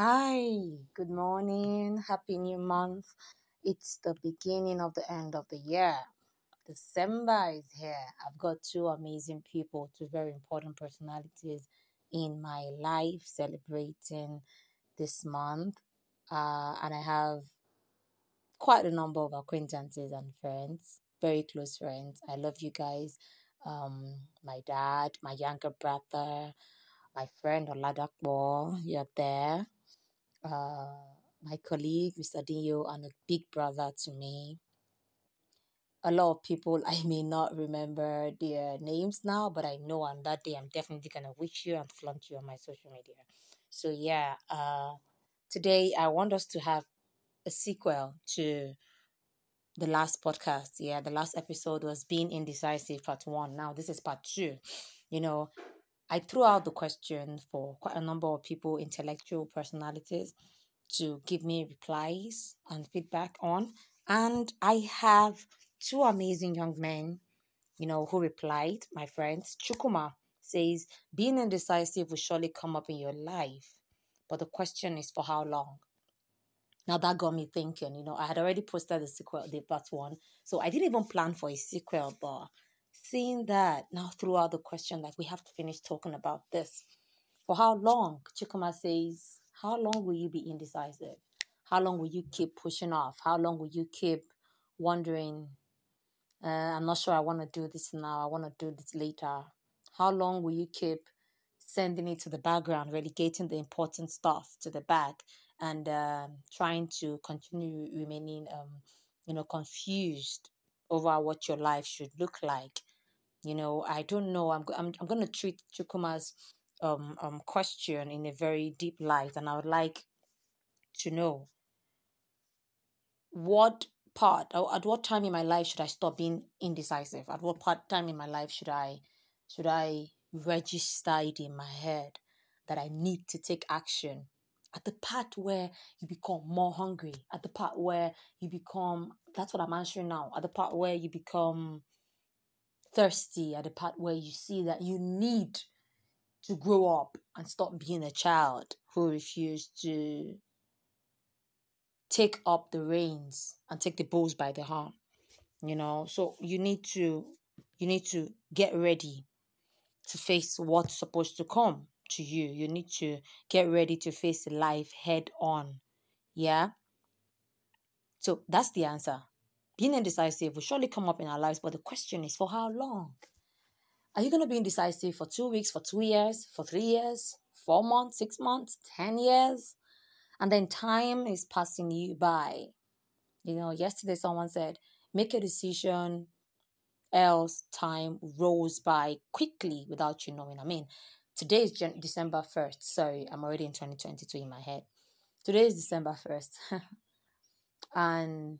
Hi, good morning, happy new month. It's the beginning of the end of the year. December is here. I've got two amazing people, two very important personalities in my life celebrating this month. Uh, and I have quite a number of acquaintances and friends, very close friends. I love you guys. Um, my dad, my younger brother, my friend Oladapo, you're there uh, my colleague, Mr. Dio, and a big brother to me. A lot of people I may not remember their names now, but I know on that day I'm definitely gonna wish you and flaunt you on my social media. So yeah, uh, today I want us to have a sequel to the last podcast. Yeah, the last episode was being indecisive, part one. Now this is part two. You know, I threw out the question for quite a number of people, intellectual personalities, to give me replies and feedback on. And I have two amazing young men, you know, who replied, my friends. Chukuma says, being indecisive will surely come up in your life. But the question is for how long? Now that got me thinking, you know, I had already posted the sequel, the part one. So I didn't even plan for a sequel, but seeing that now throughout the question, like we have to finish talking about this. For how long? Chukuma says, How long will you be indecisive? How long will you keep pushing off? How long will you keep wondering, uh, I'm not sure I want to do this now, I want to do this later? How long will you keep sending it to the background, relegating the important stuff to the back, and um, trying to continue remaining, um, you know, confused over what your life should look like? You know, I don't know. I'm I'm I'm going to treat Chukuma's um um question in a very deep light, and I would like to know what part at what time in my life should I stop being indecisive? At what part time in my life should I should I register it in my head that I need to take action? At the part where you become more hungry, at the part where you become that's what I'm answering now, at the part where you become thirsty, at the part where you see that you need to grow up and stop being a child who refused to take up the reins and take the bulls by the horn you know? So you need to you need to get ready to face what's supposed to come to you. You need to get ready to face life head on yeah? So that's the answer being indecisive will surely come up in our lives but the question is for how long are you going to be indecisive for two weeks for two years for three years four months six months ten years and then time is passing you by. You know, yesterday someone said, make a decision, else time rolls by quickly without you knowing. I mean, today is Jan- December 1st. Sorry, I'm already in 2022 in my head. Today is December 1st. and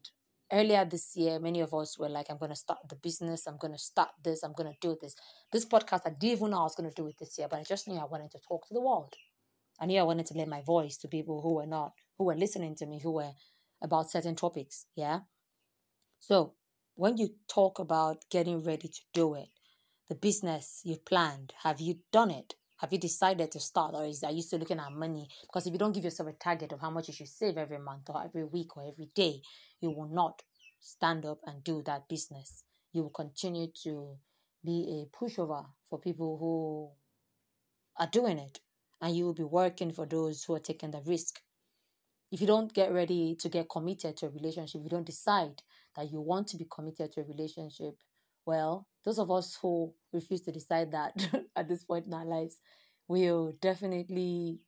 earlier this year, many of us were like, I'm going to start the business. I'm going to start this. I'm going to do this. This podcast, I didn't even know I was going to do it this year, but I just knew I wanted to talk to the world. I knew I wanted to lend my voice to people who were not, who were listening to me, who were about certain topics. Yeah. So when you talk about getting ready to do it, the business you've planned, have you done it? Have you decided to start, or is are you still looking at money? Because if you don't give yourself a target of how much you should save every month, or every week, or every day, you will not stand up and do that business. You will continue to be a pushover for people who are doing it and you will be working for those who are taking the risk. If you don't get ready to get committed to a relationship, you don't decide that you want to be committed to a relationship, well, those of us who refuse to decide that at this point in our lives will definitely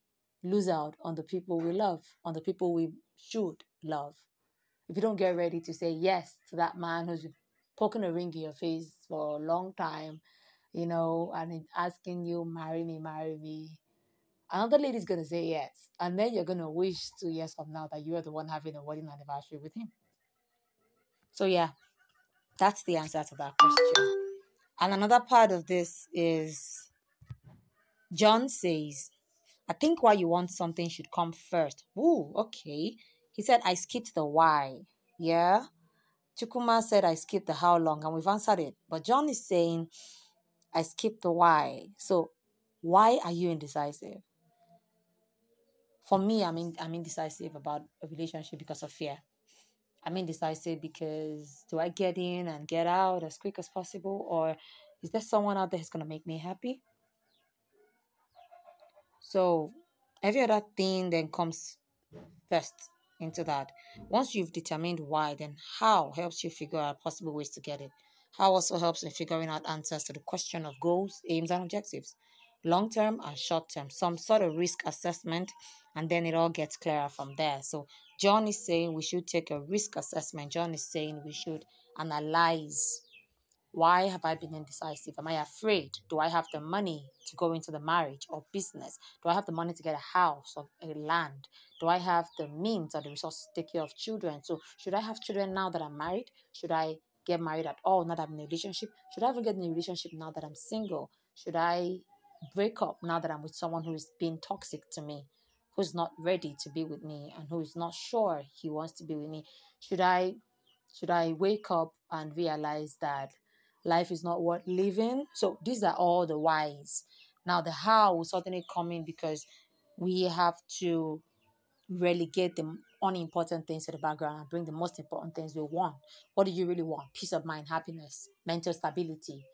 lose out on the people we love, on the people we should love. If you don't get ready to say yes to that man who's poking a ring in your face for a long time, you know, and asking you, marry me, marry me, another lady's going to say yes. And then you're going to wish two years from now that you are the one having a wedding anniversary with him. So, yeah, that's the answer to that question. And another part of this is John says, I think why you want something should come first. Ooh, okay. He said, I skipped the why. Yeah. Chukuma said, I skipped the how long, and we've answered it. But John is saying, I skipped the why. So, why are you indecisive? for me, I'm in, I'm indecisive about a relationship because of fear. I'm indecisive because do I get in and get out as quick as possible, or is there someone out there who's gonna make me happy? So every other thing then comes first into that. Once you've determined why, then how helps you figure out possible ways to get it. How also helps in figuring out answers to the question of goals, aims, and objectives, long term and short term, some sort of risk assessment, and then it all gets clearer from there. So, John is saying we should take a risk assessment. John is saying we should analyze why have I been indecisive? Am I afraid? Do I have the money to go into the marriage or business? Do I have the money to get a house or a land? Do I have the means or the resources to take care of children? So, should I have children now that I'm married? Should I get married at all now that I'm in a relationship? Should I ever get in a relationship now that I'm single? Should I break up now that I'm with someone who is being toxic to me, who's not ready to be with me, and who is not sure he wants to be with me? Should I should I wake up and realize that life is not worth living. So these are all the whys. Now the how will certainly come in because we have to relegate the unimportant things to the background and bring the most important things we want. What do you really want? Peace of mind, happiness, mental stability,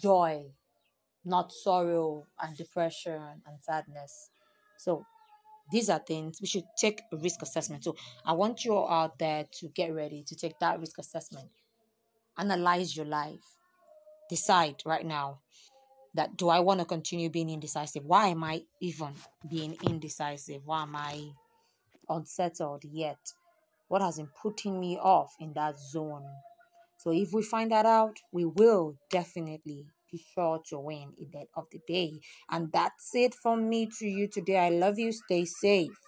joy, not sorrow and depression and sadness. So these are things we should take a risk assessment. So I want you all out there to get ready to take that risk assessment analyze your life. Decide right now that do I want to continue being indecisive? Why am I even being indecisive? Why am I unsettled yet? What has been putting me off in that zone? So if we find that out, we will definitely be sure to win in the end of the day. And that's it from me to you today. I love you. Stay safe.